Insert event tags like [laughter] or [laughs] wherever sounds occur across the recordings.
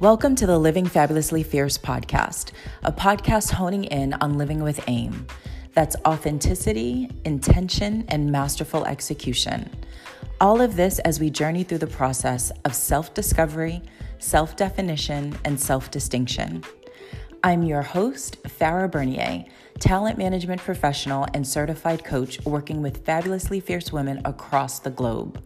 Welcome to the Living Fabulously Fierce podcast, a podcast honing in on living with aim. That's authenticity, intention, and masterful execution. All of this as we journey through the process of self discovery, self definition, and self distinction. I'm your host, Farah Bernier, talent management professional and certified coach working with fabulously fierce women across the globe.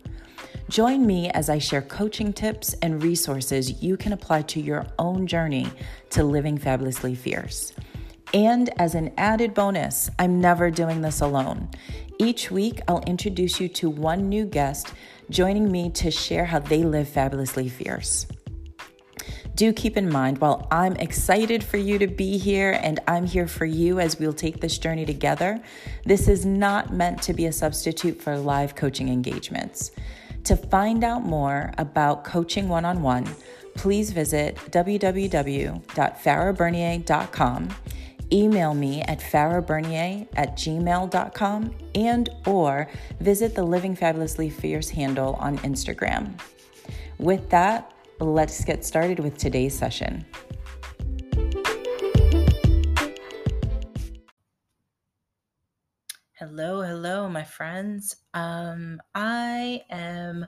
Join me as I share coaching tips and resources you can apply to your own journey to living fabulously fierce. And as an added bonus, I'm never doing this alone. Each week, I'll introduce you to one new guest joining me to share how they live fabulously fierce. Do keep in mind, while I'm excited for you to be here and I'm here for you as we'll take this journey together, this is not meant to be a substitute for live coaching engagements. To find out more about coaching one on one, please visit www.farahbernier.com. Email me at farahbernier at gmail.com and or visit the Living Fabulously Fierce handle on Instagram. With that, let's get started with today's session. Hello, hello, my friends. Um, I am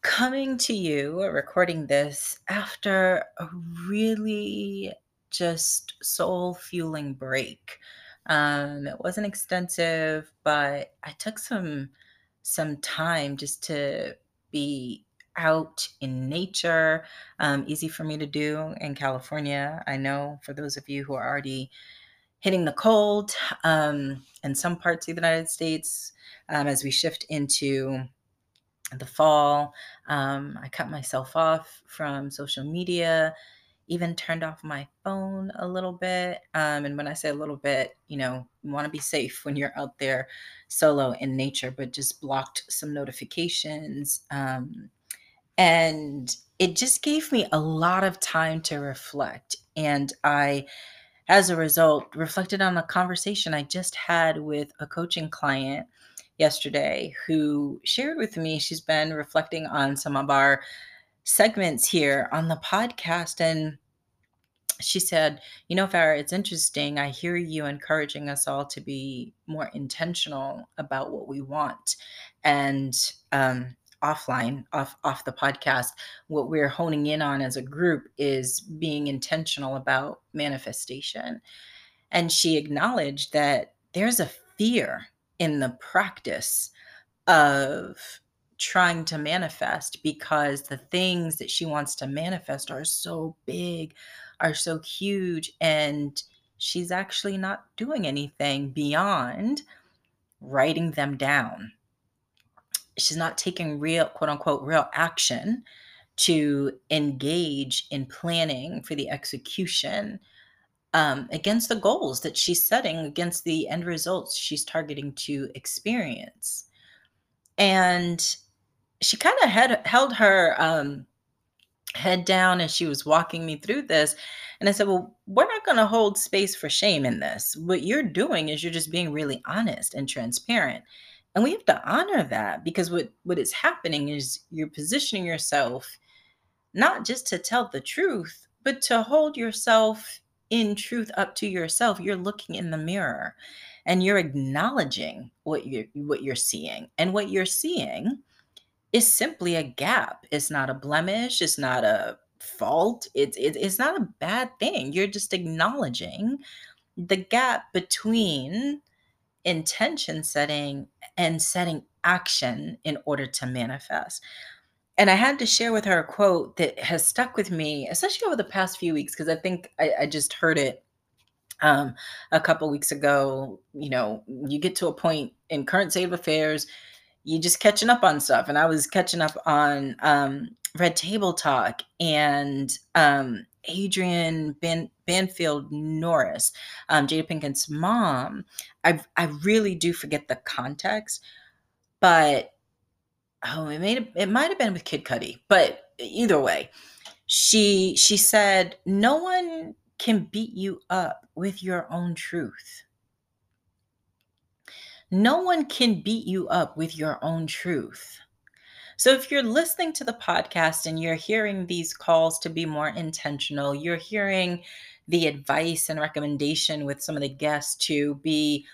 coming to you, recording this after a really just soul fueling break. Um, it wasn't extensive, but I took some some time just to be out in nature. Um, easy for me to do in California. I know for those of you who are already hitting the cold um, in some parts of the United States um, as we shift into the fall. Um, I cut myself off from social media, even turned off my phone a little bit. Um, and when I say a little bit, you know, you want to be safe when you're out there solo in nature, but just blocked some notifications. Um, and it just gave me a lot of time to reflect. And I as a result, reflected on a conversation I just had with a coaching client yesterday who shared with me she's been reflecting on some of our segments here on the podcast. And she said, You know, Farah, it's interesting. I hear you encouraging us all to be more intentional about what we want. And um, offline off off the podcast what we're honing in on as a group is being intentional about manifestation. And she acknowledged that there's a fear in the practice of trying to manifest because the things that she wants to manifest are so big are so huge and she's actually not doing anything beyond writing them down she's not taking real quote unquote real action to engage in planning for the execution um, against the goals that she's setting against the end results she's targeting to experience. And she kind of had held her um, head down as she was walking me through this and i said well we're not going to hold space for shame in this. What you're doing is you're just being really honest and transparent and we have to honor that because what, what is happening is you're positioning yourself not just to tell the truth, but to hold yourself in truth up to yourself. You're looking in the mirror and you're acknowledging what you're what you're seeing. And what you're seeing is simply a gap. It's not a blemish, it's not a fault. It's it, it's not a bad thing. You're just acknowledging the gap between intention setting and setting action in order to manifest. And I had to share with her a quote that has stuck with me, especially over the past few weeks, because I think I, I, just heard it um, a couple weeks ago. You know, you get to a point in current state of affairs, you just catching up on stuff. And I was catching up on um, Red Table Talk and um, Adrienne Ban- Banfield Norris, um, Jada Pinkett's mom. I I really do forget the context, but oh, it made it might have been with Kid Cudi, but either way, she she said no one can beat you up with your own truth. No one can beat you up with your own truth. So if you're listening to the podcast and you're hearing these calls to be more intentional, you're hearing the advice and recommendation with some of the guests to be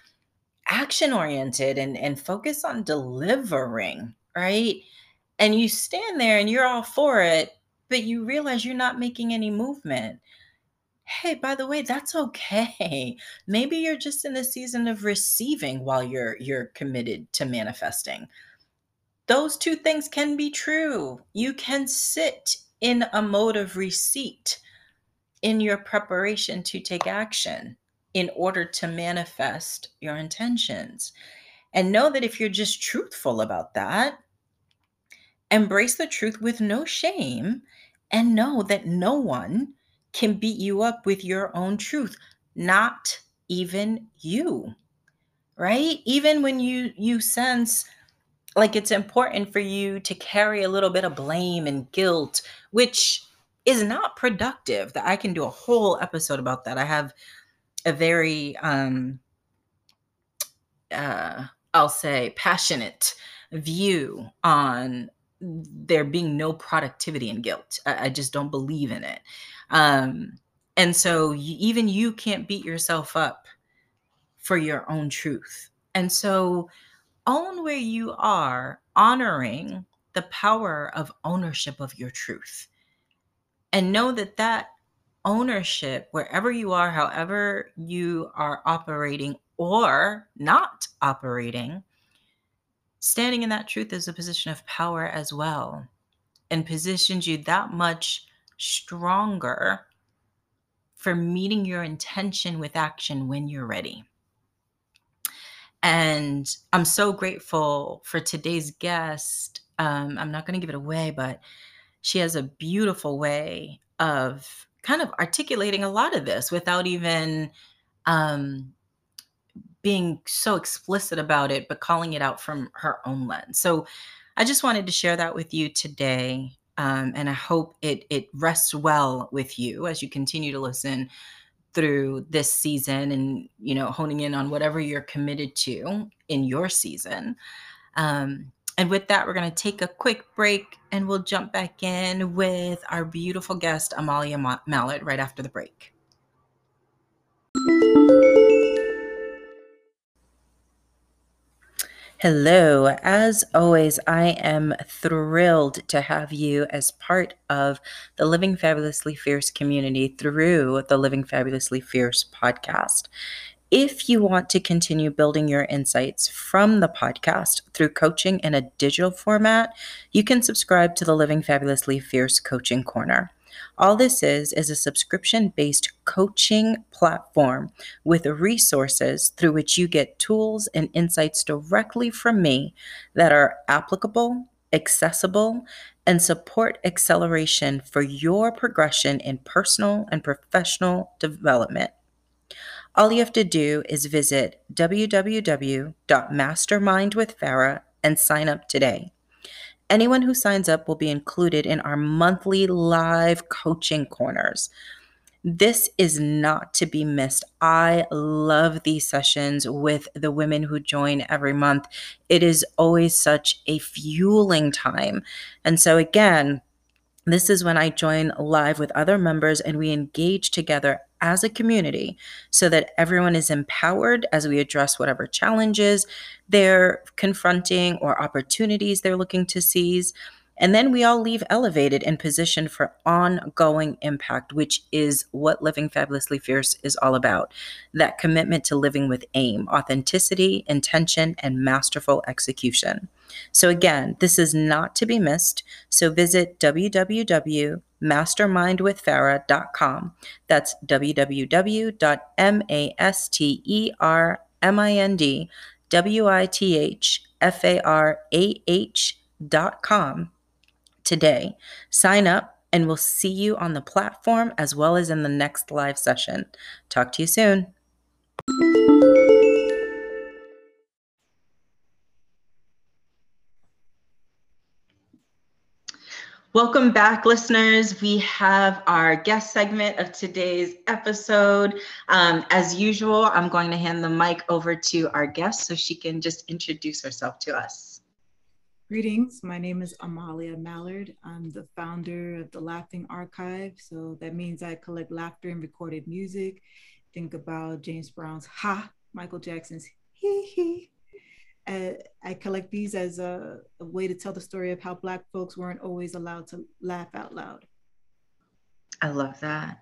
action oriented and, and focus on delivering, right? And you stand there and you're all for it, but you realize you're not making any movement. Hey, by the way, that's okay. Maybe you're just in a season of receiving while you're you're committed to manifesting. Those two things can be true. You can sit in a mode of receipt in your preparation to take action in order to manifest your intentions. And know that if you're just truthful about that, embrace the truth with no shame and know that no one can beat you up with your own truth, not even you. Right? Even when you you sense like it's important for you to carry a little bit of blame and guilt, which is not productive. That I can do a whole episode about that. I have a very um uh I'll say passionate view on there being no productivity in guilt. I, I just don't believe in it. Um and so you, even you can't beat yourself up for your own truth. And so own where you are, honoring the power of ownership of your truth. And know that that ownership, wherever you are, however you are operating or not operating, standing in that truth is a position of power as well and positions you that much stronger for meeting your intention with action when you're ready. And I'm so grateful for today's guest. Um, I'm not going to give it away, but she has a beautiful way of kind of articulating a lot of this without even um, being so explicit about it, but calling it out from her own lens. So I just wanted to share that with you today. Um, and I hope it it rests well with you as you continue to listen through this season and you know honing in on whatever you're committed to in your season. Um, and with that we're going to take a quick break and we'll jump back in with our beautiful guest amalia mallard right after the break Hello. As always, I am thrilled to have you as part of the Living Fabulously Fierce community through the Living Fabulously Fierce podcast. If you want to continue building your insights from the podcast through coaching in a digital format, you can subscribe to the Living Fabulously Fierce Coaching Corner. All this is is a subscription based coaching platform with resources through which you get tools and insights directly from me that are applicable, accessible, and support acceleration for your progression in personal and professional development. All you have to do is visit www.mastermindwithfarah and sign up today. Anyone who signs up will be included in our monthly live coaching corners. This is not to be missed. I love these sessions with the women who join every month. It is always such a fueling time. And so, again, this is when I join live with other members and we engage together as a community so that everyone is empowered as we address whatever challenges they're confronting or opportunities they're looking to seize. And then we all leave elevated and positioned for ongoing impact, which is what Living Fabulously Fierce is all about. That commitment to living with aim, authenticity, intention, and masterful execution. So, again, this is not to be missed. So, visit www.mastermindwithfarah.com. That's www.mastermindwithfarah.com today. Sign up and we'll see you on the platform as well as in the next live session. Talk to you soon. Welcome back, listeners. We have our guest segment of today's episode. Um, as usual, I'm going to hand the mic over to our guest so she can just introduce herself to us. Greetings. My name is Amalia Mallard. I'm the founder of the Laughing Archive. So that means I collect laughter and recorded music. Think about James Brown's Ha, Michael Jackson's Hee Hee. I collect these as a, a way to tell the story of how Black folks weren't always allowed to laugh out loud. I love that.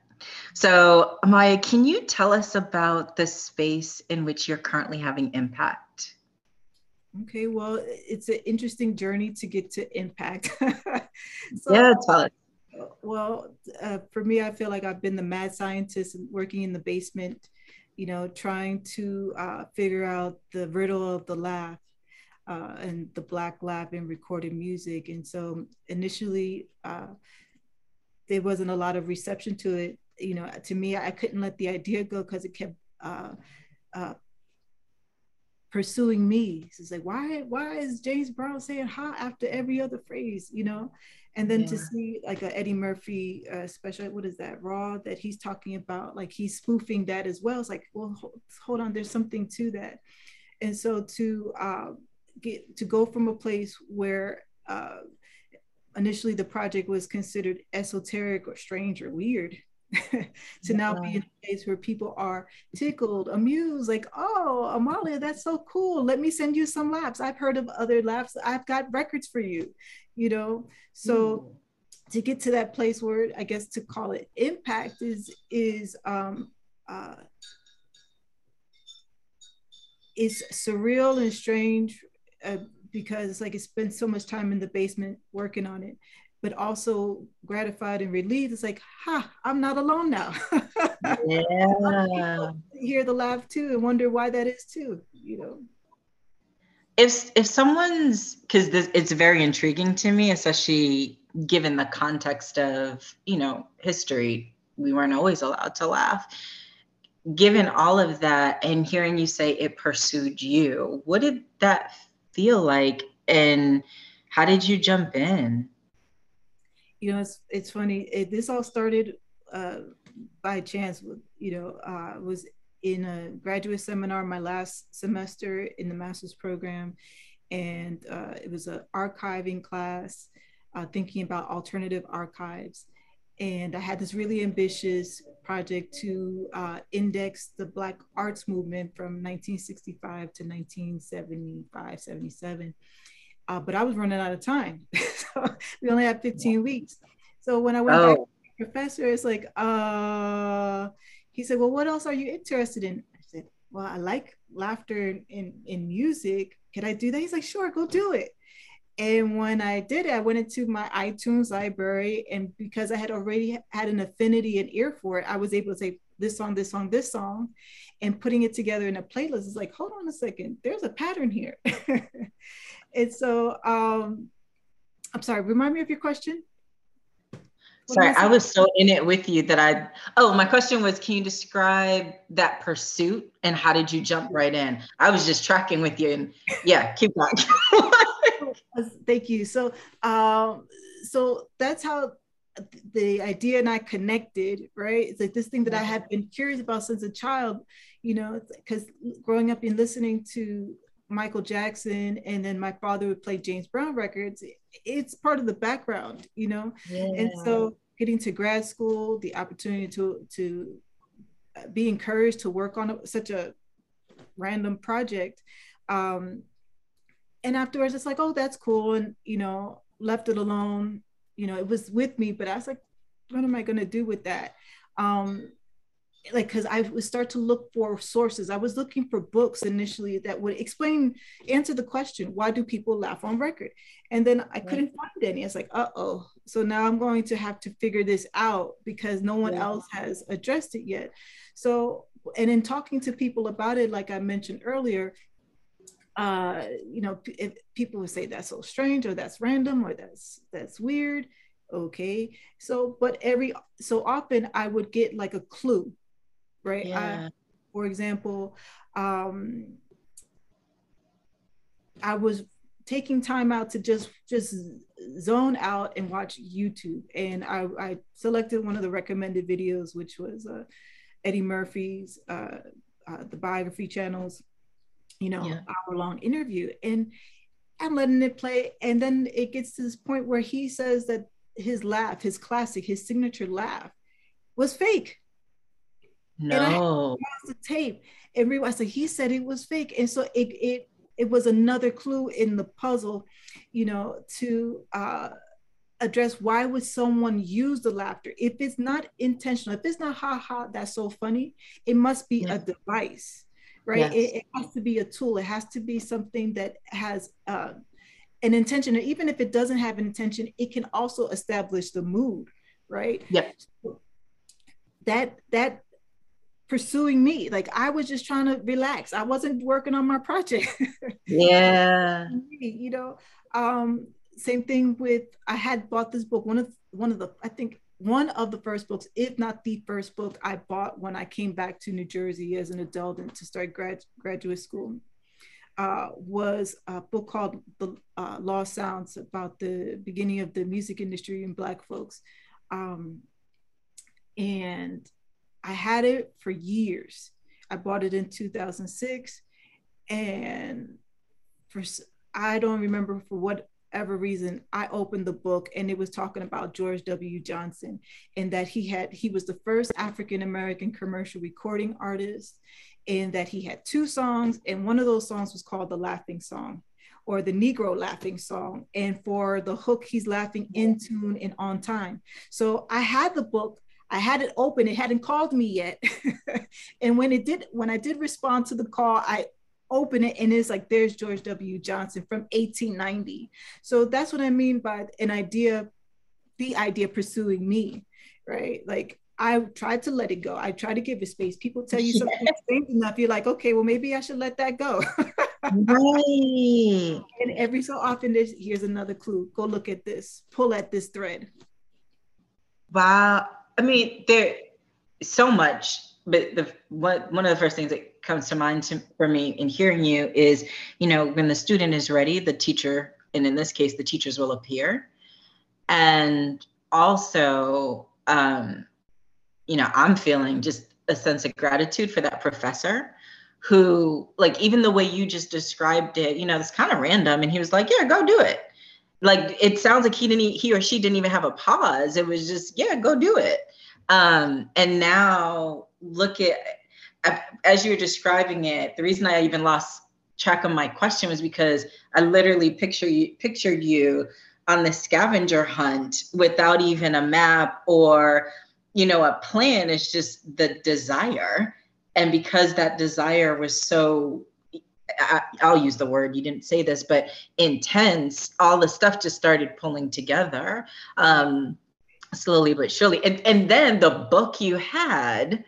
So, Maya, can you tell us about the space in which you're currently having impact? Okay, well, it's an interesting journey to get to impact. [laughs] so, yeah. Well, uh, for me, I feel like I've been the mad scientist working in the basement, you know, trying to uh, figure out the riddle of the laugh uh, and the Black laugh in recorded music. And so initially, uh, there wasn't a lot of reception to it. You know, to me, I couldn't let the idea go because it kept uh, uh, pursuing me. So it's like, why, why is James Brown saying "ha" after every other phrase? You know, and then yeah. to see like a Eddie Murphy uh, special, what is that Raw that he's talking about? Like he's spoofing that as well. It's like, well, hold, hold on, there's something to that. And so to uh, get to go from a place where uh, initially the project was considered esoteric or strange or weird [laughs] to yeah. now be in a place where people are tickled, amused, like, oh, Amalia, that's so cool. Let me send you some laps. I've heard of other laps. I've got records for you, you know? So mm. to get to that place where I guess to call it impact is is um uh is surreal and strange uh, because it's like it's spent so much time in the basement working on it but also gratified and relieved. It's like, ha, I'm not alone now. [laughs] yeah. [laughs] Hear the laugh too and wonder why that is too, you know. If if someone's because it's very intriguing to me, especially given the context of, you know, history, we weren't always allowed to laugh. Given all of that and hearing you say it pursued you, what did that feel like? And how did you jump in? You know, it's it's funny. It, this all started uh, by chance. You know, uh, was in a graduate seminar my last semester in the master's program, and uh, it was an archiving class, uh, thinking about alternative archives. And I had this really ambitious project to uh, index the Black arts movement from 1965 to 1975, 77 uh, but I was running out of time. [laughs] so we only had 15 weeks. So when I went oh. back to the professor, it's like, uh, he said, well, what else are you interested in? I said, well, I like laughter in, in music. Can I do that? He's like, sure, go do it. And when I did it, I went into my iTunes library. And because I had already had an affinity and ear for it, I was able to say this song, this song, this song, and putting it together in a playlist is like, hold on a second, there's a pattern here. [laughs] And so, um, I'm sorry, remind me of your question. What sorry, I was so in it with you that I, oh, my question was, can you describe that pursuit and how did you jump right in? I was just tracking with you and yeah, keep going. [laughs] Thank you. So, um, so that's how the idea and I connected, right? It's like this thing that I have been curious about since a child, you know, because growing up and listening to Michael Jackson and then my father would play James Brown records, it's part of the background, you know? Yeah. And so getting to grad school, the opportunity to to be encouraged to work on a, such a random project. Um, and afterwards it's like, oh, that's cool. And, you know, left it alone. You know, it was with me, but I was like, what am I going to do with that? Um, like because i would start to look for sources. I was looking for books initially that would explain answer the question why do people laugh on record? And then i couldn't find any. It's like uh-oh. So now i'm going to have to figure this out because no one yeah. else has addressed it yet. So and in talking to people about it like i mentioned earlier uh you know if people would say that's so strange or that's random or that's that's weird. Okay. So but every so often i would get like a clue right? Yeah. I, for example, um, I was taking time out to just just zone out and watch YouTube, and I, I selected one of the recommended videos, which was uh, Eddie Murphy's uh, uh, the biography channels, you know, yeah. hour long interview, and I'm letting it play. And then it gets to this point where he says that his laugh, his classic, his signature laugh was fake. No. And the tape and realized that he said it was fake. And so it it it was another clue in the puzzle, you know, to uh address why would someone use the laughter if it's not intentional if it's not ha ha that's so funny it must be yeah. a device right yes. it, it, has to be a tool it has to be something that has uh, an intention and even if it doesn't have an intention it can also establish the mood right yep that that pursuing me like i was just trying to relax i wasn't working on my project [laughs] yeah [laughs] you know um same thing with I had bought this book. One of one of the I think one of the first books, if not the first book, I bought when I came back to New Jersey as an adult and to start grad, graduate school. Uh, was a book called The uh, Lost Sounds about the beginning of the music industry and Black folks. Um, and I had it for years. I bought it in 2006. And for I don't remember for whatever reason, I opened the book and it was talking about George W. Johnson and that he had he was the first African American commercial recording artist and that he had two songs and one of those songs was called the Laughing Song or the Negro laughing song. And for the hook, he's laughing in tune and on time. So I had the book, I had it open, it hadn't called me yet. [laughs] and when it did, when I did respond to the call, I open it and it's like there's George W. Johnson from 1890. So that's what I mean by an idea, the idea pursuing me, right? Like I tried to let it go. I try to give it space. People tell you something [laughs] strange enough, you're like, okay, well maybe I should let that go. right. [laughs] And every so often, there's here's another clue. Go look at this. Pull at this thread. Wow. I mean, there so much but the what one of the first things that comes to mind to, for me in hearing you is, you know, when the student is ready, the teacher, and in this case, the teachers will appear, and also, um, you know, I'm feeling just a sense of gratitude for that professor who like even the way you just described it you know it's kind of random. And he was like yeah go do it like it sounds like he didn't he or she didn't even have a pause. It was just yeah go do it. Um and now look at as you're describing it the reason i even lost track of my question was because i literally picture you pictured you on the scavenger hunt without even a map or you know a plan. It's just the desire. And because that desire was so I, will use the word you didn't say this but intense all the stuff just started pulling together um slowly but surely. And, and then the book you had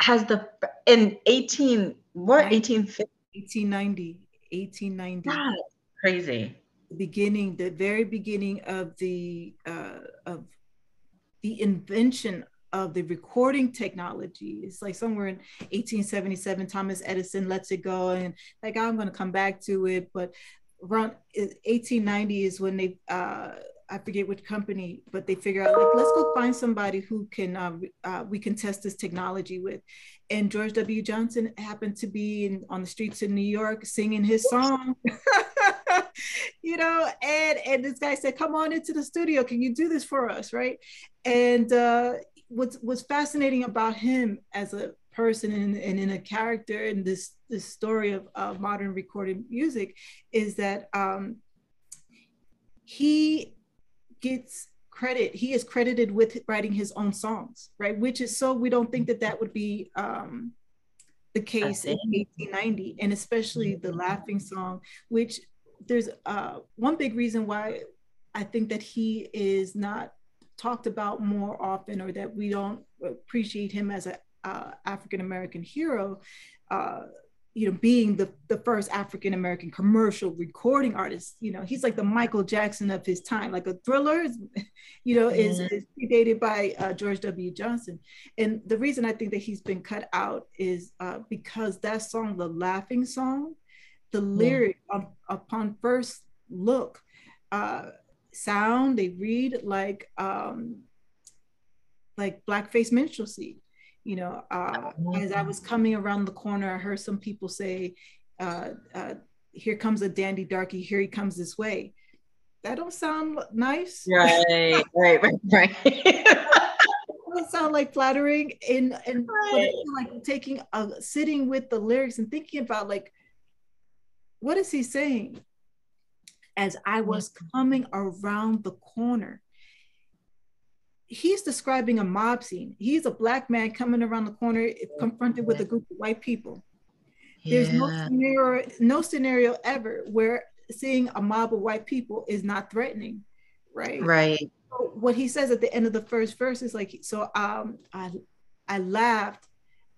has the in 18 what 1850 1890 1890 God, crazy. The beginning the very beginning of the uh, of the invention of the recording technology. It's like somewhere in 1877, Thomas Edison lets it go, and like I'm going to come back to it, but around 1890 is when they uh, I forget which company, but they figure out like let's go find somebody who can uh, uh, we can test this technology with. And George W. Johnson happened to be in, on the streets of New York singing his song, [laughs] you know. And and this guy said, "Come on into the studio. Can you do this for us?" Right. And uh, what's what's fascinating about him as a person and, and in a character in this this story of uh, modern recorded music is that um, he gets credit he is credited with writing his own songs right? Which is so we don't think that that would be um, the case in 1890 and especially the laughing song which there's uh, one big reason why i think that he is not talked about more often or that we don't appreciate him as an uh, african american hero uh, you know, being the, the first African American commercial recording artist, you know, he's like the Michael Jackson of his time. Like a thriller, [laughs] you know, is, mm-hmm. is predated by uh, George W. Johnson. And the reason I think that he's been cut out is uh, because that song, the Laughing Song, the lyric on, upon first look, uh, sound they read like um, like blackface minstrelsy you know, uh, as I was coming around the corner, I heard some people say, uh, uh, here comes a dandy darky, here he comes this way. That don't sound nice. Right, [laughs] right, right, right. doesn't sound like flattering and and right. like taking a sitting with the lyrics and thinking about like what is he saying as i was coming around the corner. He's describing a mob scene. He's a black man coming around the corner confronted with a group of white people. Yeah. there's no scenario no scenario ever where seeing a mob of white people is not threatening right? Right. So what he says at the end of the first verse is like, so um, I, I laughed,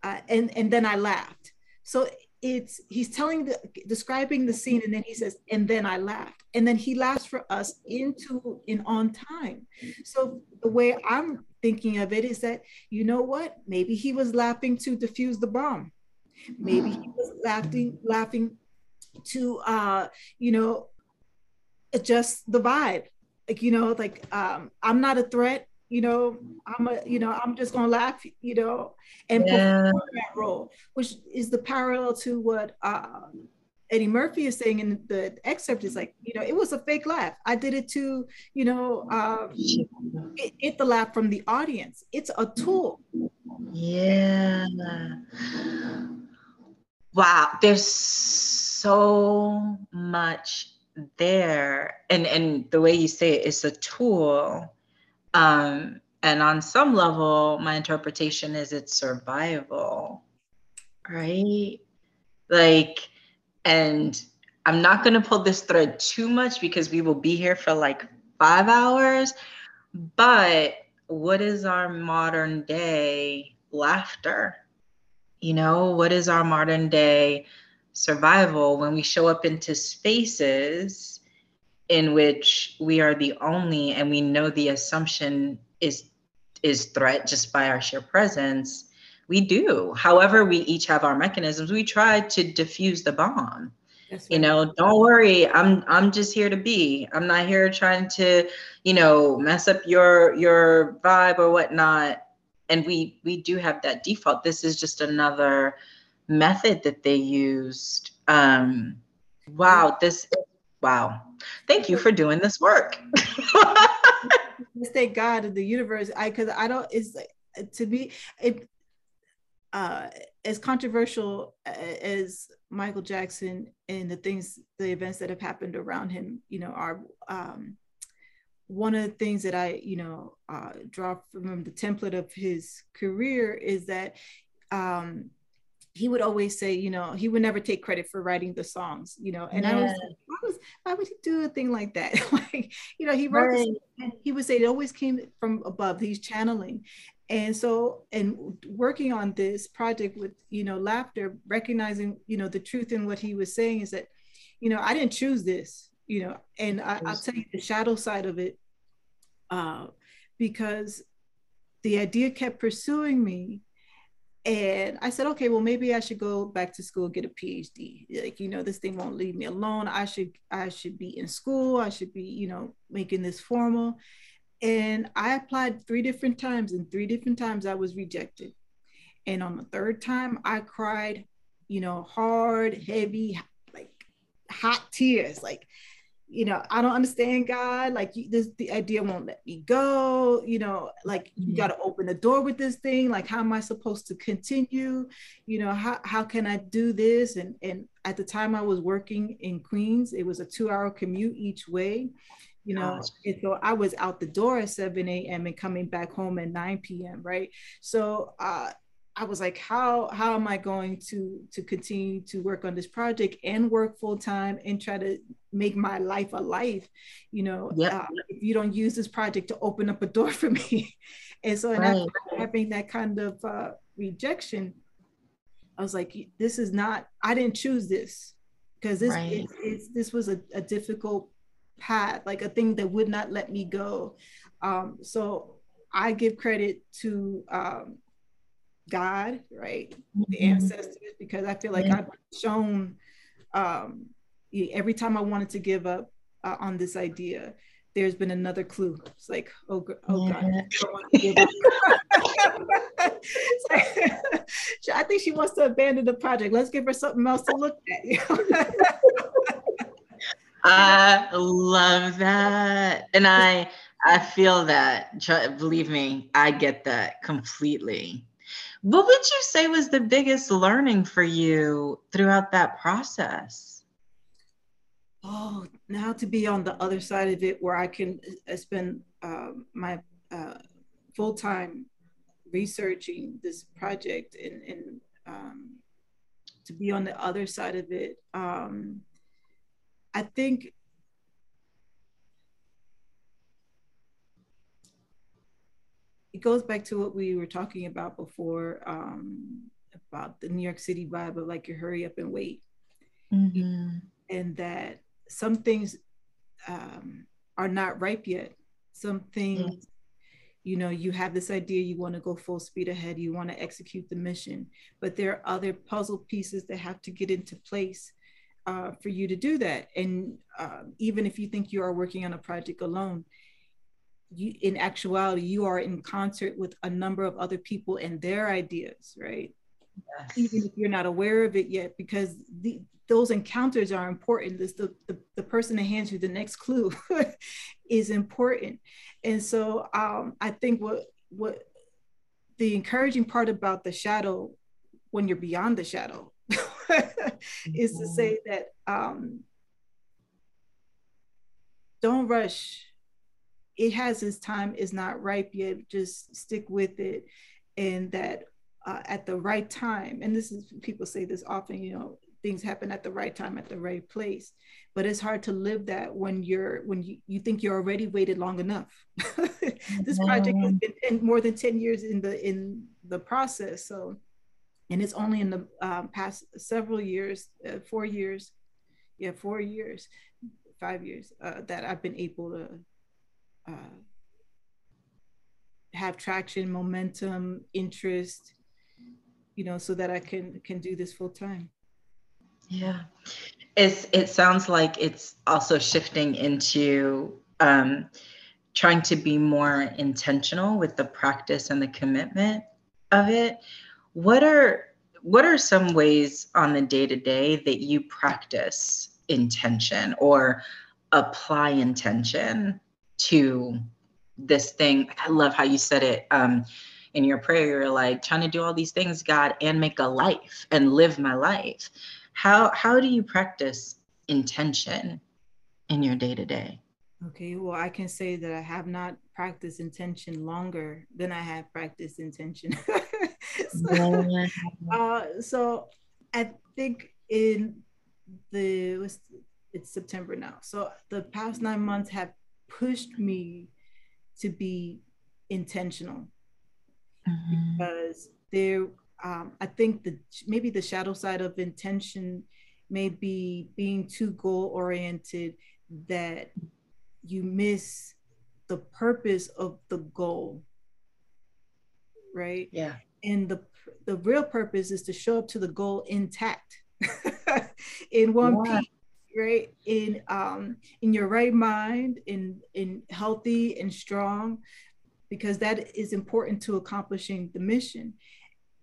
uh, and and then I laughed. So it's he's telling the describing the scene, and then he says, and then I laughed, and then he laughs for us into and on time. So the way I'm thinking of it is that you know what, maybe he was laughing to defuse the bomb, maybe he was laughing laughing to uh, you know adjust the vibe. Like you know like um i'm not a threat you know i'm a you know i'm just gonna laugh you know and yeah. perform that role which is the parallel to what uh, eddie murphy is saying in the excerpt. Is like you know it was a fake laugh. I did it to you know um, get, get the laugh from the audience. It's a tool. Yeah. Wow. There's so much there. And and the way you say it is a tool um and on some level my interpretation is it's survival right? Like and i'm not going to pull this thread too much because we will be here for like five hours but what is our modern day laughter? You know what is our modern day survival when we show up into spaces in which we are the only and we know the assumption is is threat just by our sheer presence we do. However we each have our mechanisms. We try to diffuse the bomb. Right. you know don't worry. I'm i'm just here to be. I'm not here trying to you know mess up your your vibe or whatnot. And we we do have that default. This is just another method that they used. Um, wow, this wow. Thank you for doing this work. [laughs] Thank God in the universe. I because I don't. It's to me it uh, as controversial as Michael Jackson and the things, the events that have happened around him, you know, are um, one of the things that I, you know, uh, draw from the template of his career is that um, he would always say, you know, he would never take credit for writing the songs, you know. And yeah. I was, was, why would he do a thing like that? [laughs] like, you know, he wrote, right. and he would say it always came from above. He's channeling, and so, and working on this project with, you know, laughter, recognizing, you know, the truth in what he was saying is that, you know, I didn't choose this, you know, and I, will tell you the shadow side of it, uh, because the idea kept pursuing me and I said, okay, well, maybe I should go back to school, get a PhD. Like, you know, this thing won't leave me alone. I should, I should be in school. I should be, you know, making this formal. And I applied three different times, and three different times I was rejected. And on the third time, I cried, you know, hard, heavy, like hot tears. Like, you know, I don't understand God. Like this, the idea won't let me go. You know, like you mm-hmm. got to open the door with this thing. Like, how am I supposed to continue? You know, how how can I do this? And and at the time I was working in Queens, it was a two hour commute each way. You know, and so I was out the door at 7 a.m. and coming back home at 9 p.m. Right. So uh, I was like, how how am I going to to continue to work on this project and work full time and try to make my life a life? You know, yep. uh, if you don't use this project to open up a door for [laughs] me, and so and right. having that kind of uh, rejection, I was like, this is not. I didn't choose this because this right. this was a, a difficult path, like a thing that would not let me go. Um, so I give credit to um, God, right? Mm-hmm. The ancestors, because I feel like yeah. I've shown um, every time I wanted to give up uh, on this idea, there's been another clue. It's like, oh, oh yeah. God. [laughs] I think she wants to abandon the project. Let's give her something else to look at. [laughs] I love that. And I I feel that. Believe me, I get that completely. What would you say was the biggest learning for you throughout that process? Oh, now to be on the other side of it where I can uh, spend uh, my uh, full time researching this project and, and um, to be on the other side of it. Um, I think it goes back to what we were talking about before um, about the New York City vibe of like you hurry up and wait. Mm-hmm. And that some things um, are not ripe yet. Some things, mm-hmm. you know, you have this idea, you want to go full speed ahead, you want to execute the mission, but there are other puzzle pieces that have to get into place uh, for you to do that. And uh, even if you think you are working on a project alone, you in actuality you are in concert with a number of other people and their ideas right yes. even if you're not aware of it yet because the, those encounters are important this the, the, the person that hands you the next clue [laughs] is important and so um, i think what what the encouraging part about the shadow when you're beyond the shadow [laughs] is to say mm-hmm. that um, don't rush it has its time is not ripe yet just stick with it. And that uh, at the right time and this is people say this often you know things happen at the right time at the right place. But it's hard to live that when you're when you, you think you're already waited long enough. [laughs] This project has been 10, more than 10 years in the in the process so and it's only in the um, past several years uh, four years yeah four years five years uh, that i've been able to uh, have traction, momentum, interest, you know, so that I can can do this full time. Yeah, it's it sounds like it's also shifting into um, trying to be more intentional with the practice and the commitment of it. What are what are some ways on the day to day that you practice intention or apply intention to this thing. I love how you said it um, in your prayer. You're like trying to do all these things, God, and make a life and live my life. How how do you practice intention in your day to day? Okay, well, I can say that I have not practiced intention longer than I have practiced intention. [laughs] so, uh, so I think in the it's September now. So the past nine months have pushed me to be intentional mm-hmm. because there um, i think the maybe the shadow side of intention may be being too goal oriented that you miss the purpose of the goal right yeah and the the real purpose is to show up to the goal intact [laughs] in one yeah. piece right in um in your right mind in in healthy and strong because that is important to accomplishing the mission.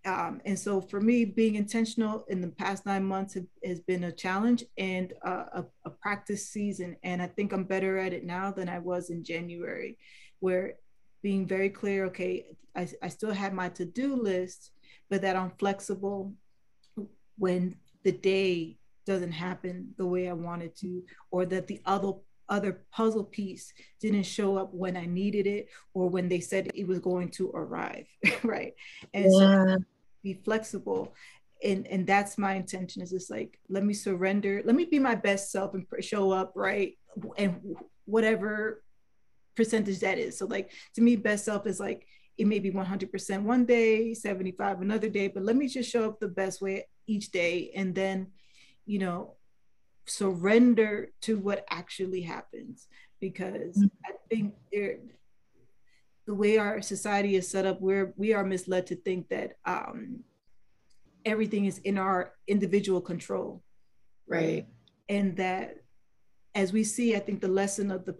Um, and so for me being intentional in the past nine months have, has been a challenge and a, a practice season. And i think i'm better at it now than i was in january where being very clear okay i, I still have my to-do list but that i'm flexible when the day doesn't happen the way I wanted to, or that the other other puzzle piece didn't show up when I needed it or when they said it was going to arrive, [laughs] right? And yeah. so be flexible. And, and that's my intention is just like let me surrender let me be my best self and show up right and whatever percentage that is so like to me best self is like it may be 100% one day 75 another day but let me just show up the best way each day and then you know, surrender to what actually happens because mm-hmm. I think there, the way our society is set up, where we are misled to think that um, everything is in our individual control, right? And that, as we see, I think the lesson of the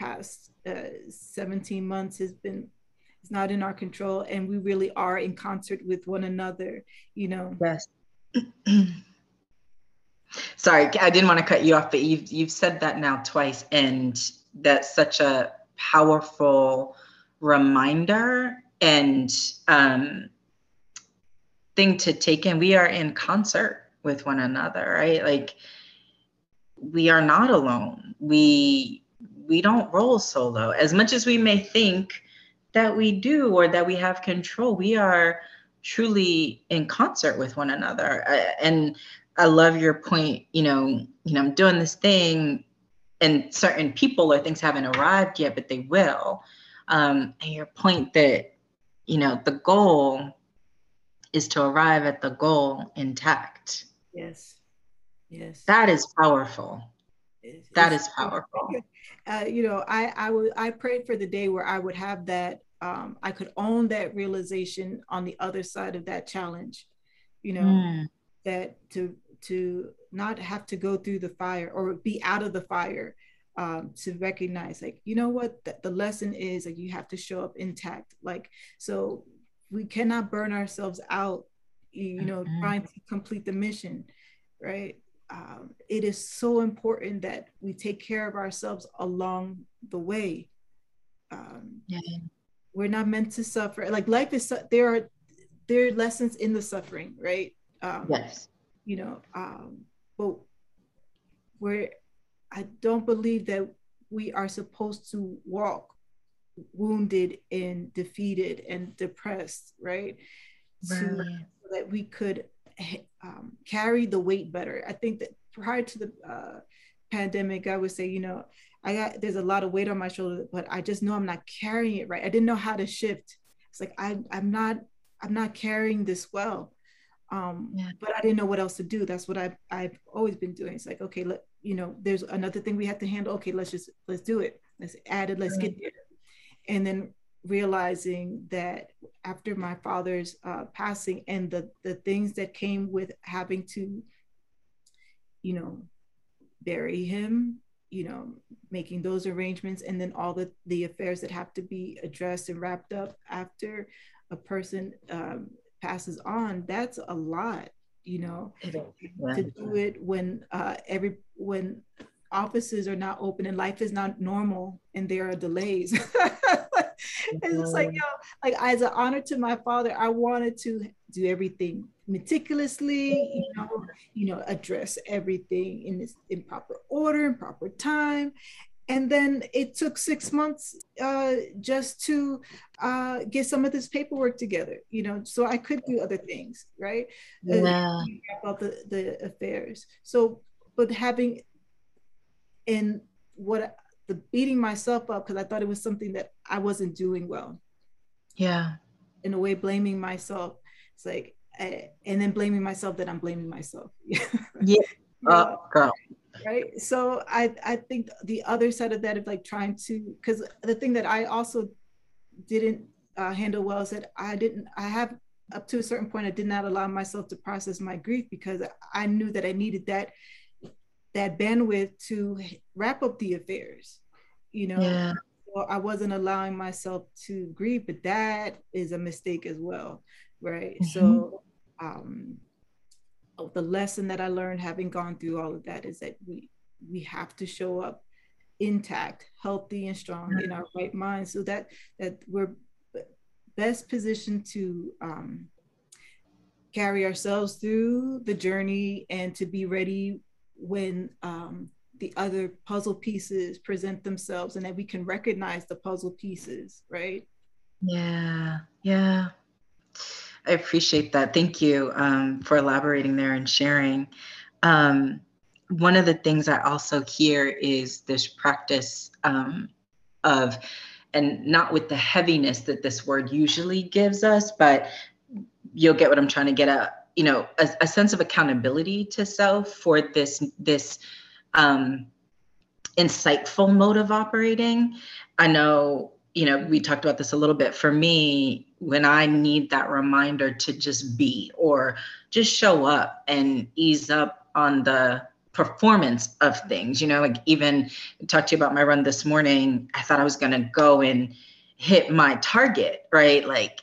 past uh, 17 months has been it's not in our control and we really are in concert with one another you know yes [clears throat] sorry i didn't want to cut you off but you've you've said that now twice and that's such a powerful reminder and um, thing to take in. We are in concert with one another right? Like we are not alone. We we don't roll solo. As much as we may think that we do or that we have control we are truly in concert with one another. And i love your point you know you know i'm doing this thing and certain people or things haven't arrived yet but they will. Um, and your point that you know the goal is to arrive at the goal intact. Yes. Yes. That is powerful. It's, that is powerful. [laughs] Uh, you know i i would i prayed for the day where i would have that um, i could own that realization on the other side of that challenge you know mm. that to to not have to go through the fire or be out of the fire um, to recognize like you know what? The, the lesson is like you have to show up intact. Like so we cannot burn ourselves out you know mm-hmm. trying to complete the mission right? Um, it is so important that we take care of ourselves along the way. Um, yeah. we're not meant to suffer. Like life is there are there are lessons in the suffering right? Um, yes you know um, but we're I don't believe that we are supposed to walk wounded and defeated and depressed, right? right. So that we could um, carry the weight better. I think that prior to the uh, pandemic, I would say, you know, I got there's a lot of weight on my shoulder, but I just know I'm not carrying it right. I didn't know how to shift. It's like I I'm not I'm not carrying this well. Um, yeah. but I didn't know what else to do. That's what I've I've always been doing. It's like, okay, let you know, there's another thing we have to handle. Okay, let's just let's do it. Let's add it. Let's get there. And then realizing that after my father's uh, passing and the the things that came with having to, you know, bury him, you know, making those arrangements, and then all the the affairs that have to be addressed and wrapped up after a person um, passes on. That's a lot you know, to do it when uh, every when offices are not open and life is not normal and there are delays. [laughs] it's like, yo, like as an honor to my father, I wanted to do everything meticulously, you know, you know, address everything in this in proper order, in proper time and then it took six months uh, just to uh, get some of this paperwork together you know so i could do other things right? Yeah. about the, the affairs. So but having and what the beating myself up because i thought it was something that i wasn't doing well. Yeah. In a way blaming myself it's like I, and then blaming myself that i'm blaming myself. [laughs] Yeah. Uh, girl right so i i think the other side of that of like trying to because the thing that i also didn't uh, handle well is that i didn't i have up to a certain point i did not allow myself to process my grief because i knew that i needed that that bandwidth to wrap up the affairs you know yeah. so i wasn't allowing myself to grieve but that is a mistake as well right mm-hmm. so um the lesson that I learned having gone through all of that is that we we have to show up intact, healthy and strong in our right mind so that that we're best positioned to um, carry ourselves through the journey and to be ready when um, the other puzzle pieces present themselves and that we can recognize the puzzle pieces, right? Yeah, yeah. I appreciate that. Thank you um, for elaborating there and sharing. Um, one of the things I also hear is this practice um, of, and not with the heaviness that this word usually gives us, but you'll get what I'm trying to get at. You know, a, a sense of accountability to self for this this um, insightful mode of operating. I know you know, we talked about this a little bit. For me, when I need that reminder to just be or just show up and ease up on the performance of things. You know, like even talked to you about my run this morning. I thought I was gonna go and hit my target, right? Like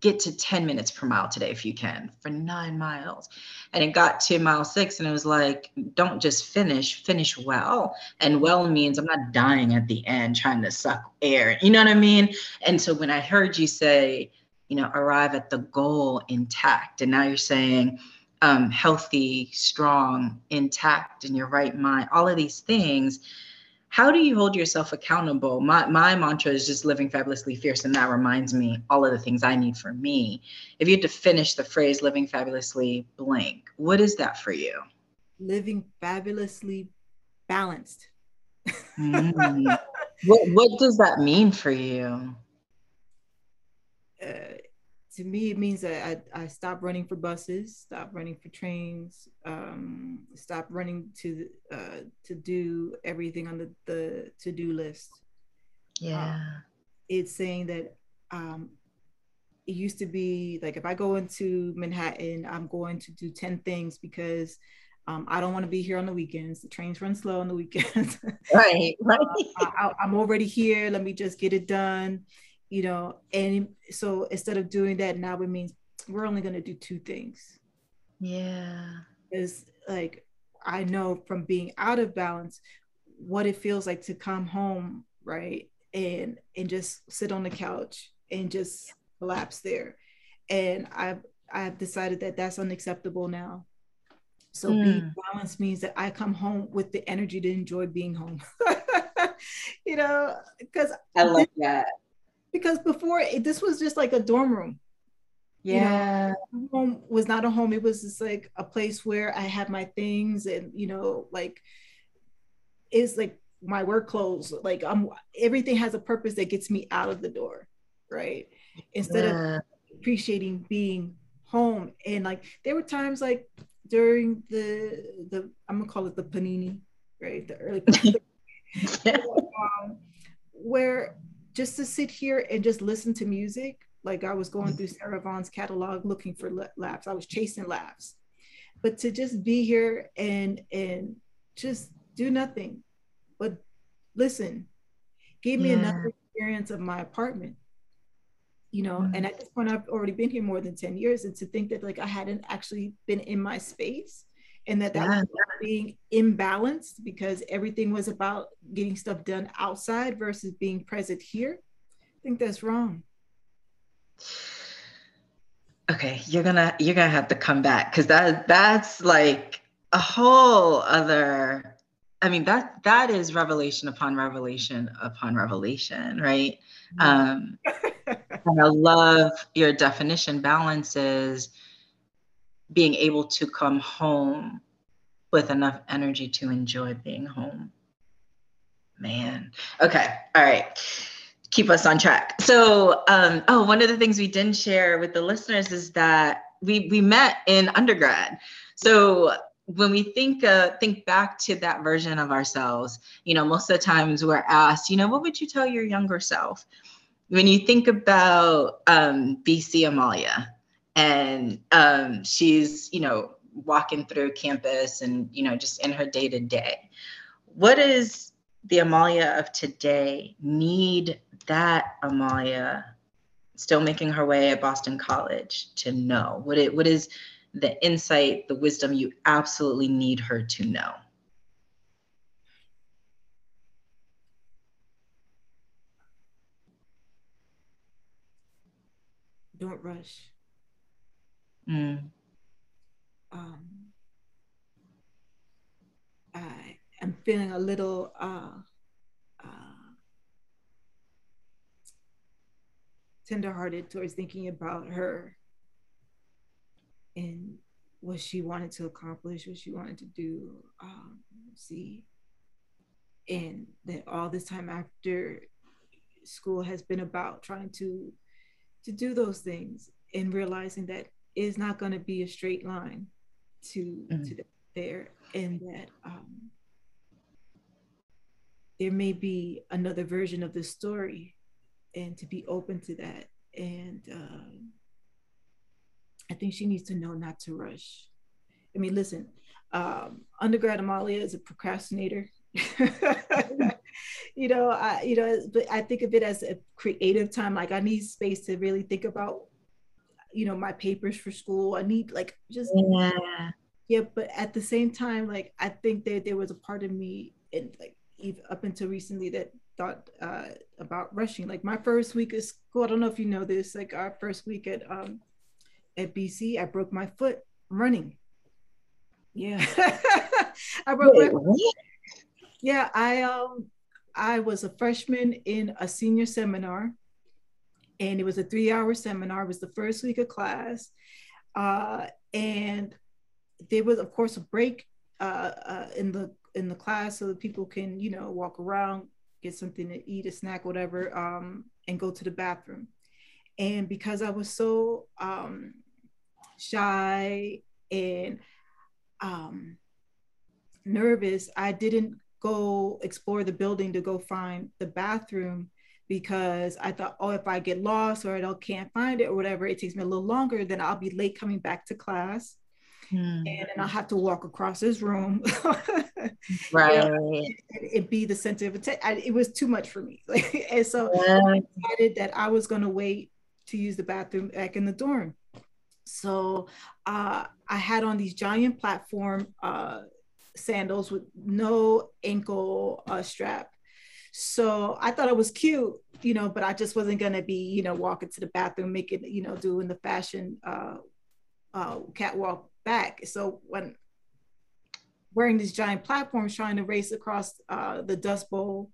get to 10 minutes per mile today if you can for nine miles. And it got to mile six and it was like, don't just finish, finish well. And well means I'm not dying at the end trying to suck air. You know what I mean? And so when I heard you say, you know, arrive at the goal intact, and now you're saying, um, healthy, strong, intact in your right mind, all of these things. How do you hold yourself accountable? My, my mantra is just living fabulously fierce, and that reminds me all of the things I need for me. If you had to finish the phrase living fabulously blank, what is that for you? Living fabulously balanced. mm. what, what does that mean for you? [laughs] Uh, to me, it means that I, I stop running for buses, stop running for trains, um, stop running to uh, to do everything on the, the to do list. Yeah, um, it's saying that um, it used to be like if I go into Manhattan, I'm going to do ten things because um, I don't want to be here on the weekends. The trains run slow on the weekends. [laughs] right, right. uh, I, I'm already here. Let me just get it done you know and so instead of doing that now it means we're only going to do two things. Yeah. Is like i know from being out of balance what it feels like to come home right and and just sit on the couch and just collapse there. And i've i've decided that that's unacceptable now. So mm. being balanced means that i come home with the energy to enjoy being home. [laughs] You know because i love that because before it, this was just like a dorm room. Yeah. You know, home was not a home. It was just like a place where I had my things and, you know, like it's like my work clothes. Like I'm everything has a purpose that gets me out of the door. Right. Instead yeah. of appreciating being home. And like there were times like during the the I'm gonna call it the panini, right? The early [laughs] yeah. um, where just to sit here and just listen to music. Like I was going through Sarah Vaughan's catalog looking for laughs. I was chasing laughs. But to just be here and and just do nothing but listen gave me yeah. another experience of my apartment you know mm-hmm. and at this point i've already been here more than 10 years and to think that like i hadn't actually been in my space and that that yeah. was being imbalanced because everything was about getting stuff done outside versus being present here i think that's wrong okay you're gonna you're gonna have to come back because that that's like a whole other i mean that that is revelation upon revelation upon revelation right mm-hmm. um [laughs] and i love your definition balances being able to come home with enough energy to enjoy being home. Man. Okay. All right. Keep us on track. So, um, oh, one of the things we didn't share with the listeners is that we we met in undergrad. So when we think uh, think back to that version of ourselves, you know, most of the times we're asked, you know, what would you tell your younger self? When you think about um, BC Amalia, and um, she's you know walking through campus and you know just in her day to day what does the amalia of today need that amalia still making her way at boston college to know? What it what is the insight the wisdom you absolutely need her to know? Don't rush Mm. Um, I am feeling a little uh, uh, tenderhearted towards thinking about her and what she wanted to accomplish, what she wanted to do. Um, see, and that all this time after school has been about trying to to do those things and realizing that is not going to be a straight line to mm-hmm. to there and that um, there may be another version of the story and to be open to that and um, i think she needs to know not to rush i mean listen um, undergrad Amalia is a procrastinator. [laughs] you know, I you know, but I think of it as a creative time. Like I need space to really think about, you know, my papers for school. I need like just yeah, yeah. But at the same time, like I think that there was a part of me, and like even up until recently, that thought uh, about rushing. Like my first week of school, I don't know if you know this. Like our first week at um, at BC, I broke my foot running. Yeah, [laughs] I broke Wait, my. Yeah, I um I was a freshman in a senior seminar, and it was a three-hour seminar. It was the first week of class, uh, and there was, of course, a break uh, uh, in the in the class so that people can, you know, walk around, get something to eat, a snack, whatever, um, and go to the bathroom. And because I was so um, shy and um, nervous, I didn't go explore the building to go find the bathroom because I thought, oh, if I get lost or I don't can't find it or whatever, it takes me a little longer, then I'll be late coming back to class. Hmm. And then I'll have to walk across this room. [laughs] right. and, and be the center of attention. It was too much for me. [laughs] and so yeah. I decided that I was going to wait to use the bathroom back in the dorm. So uh, I had on these giant platform uh, sandals with no ankle uh, strap. So I thought it was cute, you know, but I just wasn't gonna be, you know, walking to the bathroom, making, you know, doing the fashion uh, uh, catwalk back. So when wearing these giant platforms, trying to race across uh, the Dust Bowl,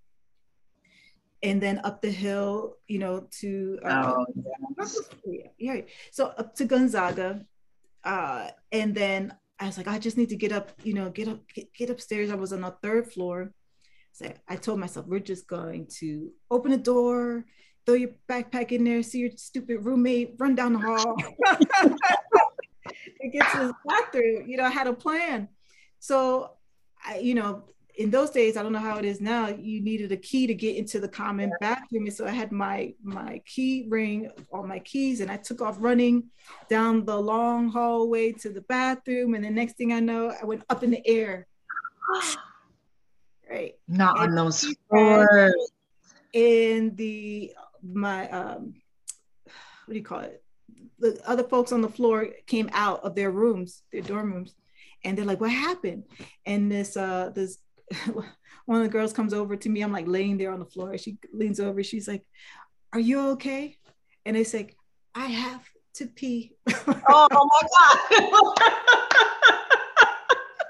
and then up the hill, you know, to uh, oh, yeah. yeah, so up to Gonzaga, uh, and then I was like, I just need to get up, you know, get up, get, get upstairs. I was on the third floor. So I told myself, we're just going to open a door, throw your backpack in there, see your stupid roommate, run down the hall, and get to the bathroom. You know, I had a plan. So, I, you know, in those days, I don't know how it is now. You needed a key to get into the common bathroom, and so I had my my key ring, all my keys, and I took off running down the long hallway to the bathroom. And the next thing I know, I went up in the air. Right. Not and on those floors. In the my um, what do you call it? The other folks on the floor came out of their rooms, their dorm rooms, and they're like, "What happened?" And this uh this [laughs] one of the girls comes over to me. I'm like laying there on the floor. She leans over. She's like, "Are you okay?" And it's like, "I have to pee." oh, my god!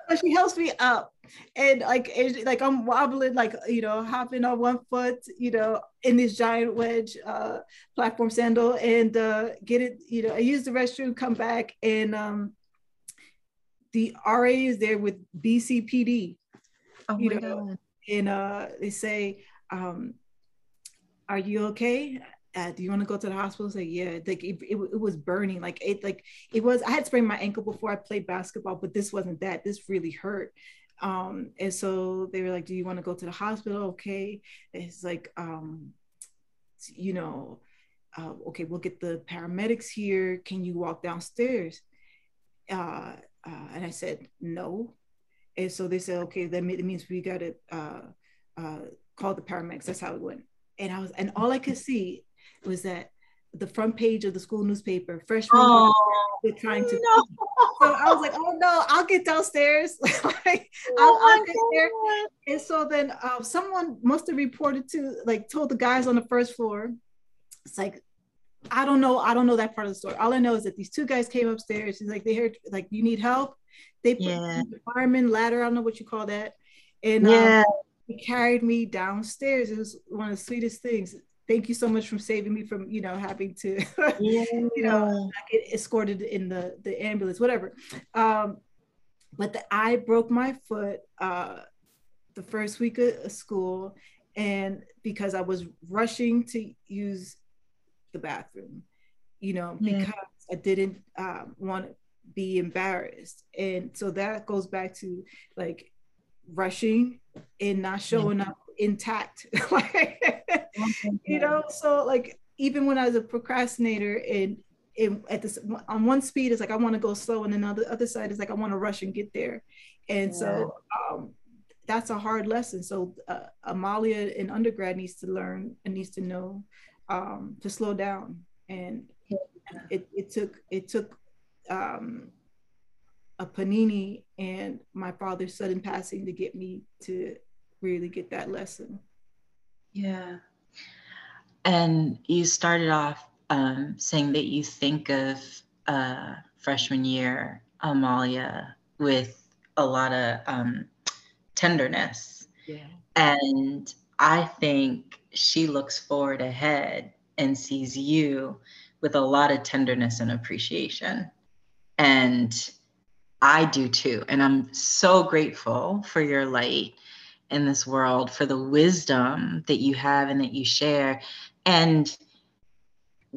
[laughs] so she helps me up, and like, like I'm wobbling, like you know, hopping on one foot, you know, in this giant wedge uh, platform sandal, and uh, get it. You know, I use the restroom, come back, and um, the RA is there with BCPD Oh you know, God. and uh, they say, um, "Are you okay? Uh, do you want to go to the hospital?" Say, "Yeah." Like it, it, it, was burning. Like it, like it was. I had sprained my ankle before I played basketball, but this wasn't that. This really hurt. Um, and so they were like, "Do you want to go to the hospital?" Okay. It's like, um, you know, uh, okay, we'll get the paramedics here. Can you walk downstairs? Uh, uh, and I said, no. And so they said, okay, that means we got to uh, uh, call the paramedics. That's how it went. And I was, and all I could see was that the front page of the school newspaper, freshman, oh, they're trying to. No. So I was like, oh no, I'll get downstairs. [laughs] like, I'll, oh I'll get there. And so then uh, someone must have reported to, like, told the guys on the first floor. It's like, I don't know. I don't know that part of the story. All I know is that these two guys came upstairs. He's like, they heard, like, you need help. They put yeah. the fireman ladder, I don't know what you call that. And um, yeah. Um, he carried me downstairs. It was one of the sweetest things. Thank you so much for saving me from, you know, having to, yeah. [laughs] you know, get escorted in the, the ambulance, whatever. Um, but the, I broke my foot uh, the first week of school. And because I was rushing to use the bathroom, you know, yeah. because I didn't um, want to be embarrassed. And so that goes back to like rushing and not showing up intact. [laughs] Like you know, so like even when I was a procrastinator and at this on one speed it's like I want to go slow and then on the other side is like I want to rush and get there. And yeah. so um, that's a hard lesson. So uh, Amalia in undergrad needs to learn and needs to know um, to slow down. And it, it took it took um, a panini and my father's sudden passing to get me to really get that lesson. Yeah. And you started off um, saying that you think of uh, freshman year Amalia with a lot of um, tenderness. Yeah. And I think she looks forward ahead and sees you with a lot of tenderness and appreciation. And I do too. And I'm so grateful for your light in this world, for the wisdom that you have and that you share. And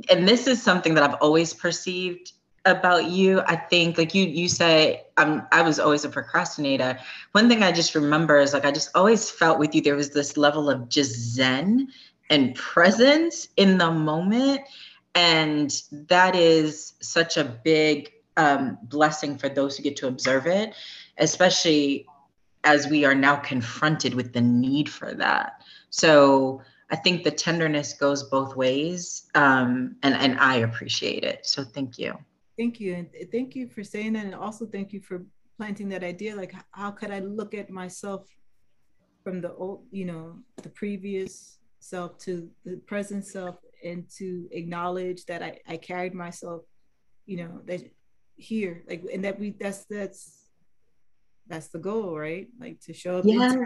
and this is something that I've always perceived about you. I think like you you say um, I was always a procrastinator. One thing I just remember is like I just always felt with you there was this level of just zen and presence in the moment. And that is such a big um, blessing for those who get to observe it, especially as we are now confronted with the need for that. So I think the tenderness goes both ways, um, and and I appreciate it. So thank you. Thank you, and thank you for saying that, and also thank you for planting that idea. Like, how could I look at myself from the old, you know, the previous self to the present self, and to acknowledge that I, I carried myself, you know, that here like and that we that's that's that's the goal right like to show up yeah.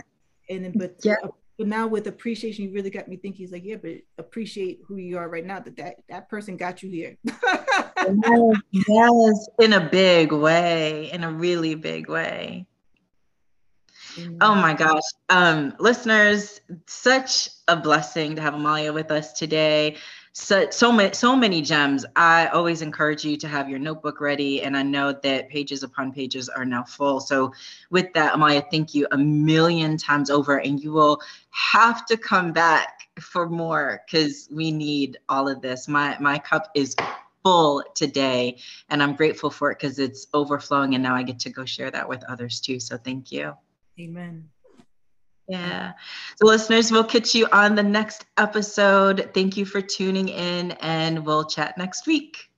and then but yeah. but now with appreciation you really got me thinking it's like yeah but appreciate who you are right now that that, that person got you here yes, yes in a big way in a really big way Oh my gosh. Um, listeners, such a blessing to have Amalia with us today so so many so many gems. I always encourage you to have your notebook ready and i know that pages upon pages are now full. So with that amalia thank you a million times over and you will have to come back for more because we need all of this. My my cup is full today and i'm grateful for it because it's overflowing and now i get to go share that with others too. So thank you. Amen yeah. So, listeners, we'll catch you on the next episode. Thank you for tuning in, and we'll chat next week.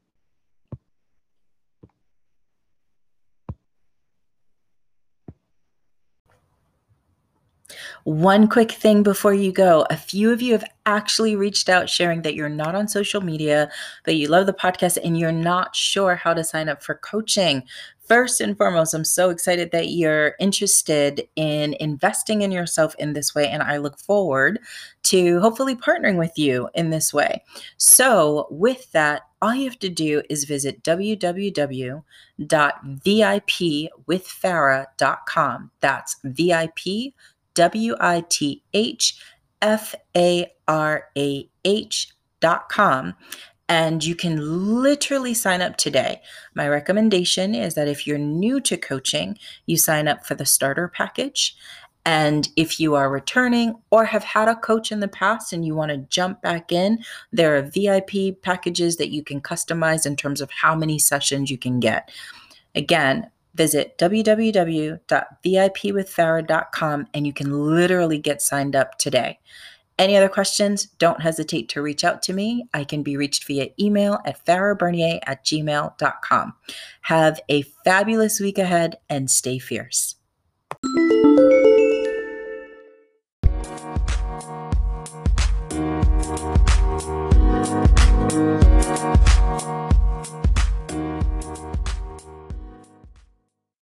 One quick thing before you go. A few of you have actually reached out sharing that you're not on social media, but you love the podcast and you're not sure how to sign up for coaching. First and foremost, I'm so excited that you're interested in investing in yourself in this way, and I look forward to hopefully partnering with you in this way. So, with that, all you have to do is visit www.vipwithfarah.com. That's VIP W I T H F A R A H dot com and you can literally sign up today. My recommendation is that if you're new to coaching, you sign up for the starter package. And if you are returning or have had a coach in the past and you want to jump back in, there are VIP packages that you can customize in terms of how many sessions you can get. Again, visit www.vipwithfarah.com and you can literally get signed up today. Any other questions? Don't hesitate to reach out to me. I can be reached via email at farahbernier at gmail.com. Have a fabulous week ahead and stay fierce.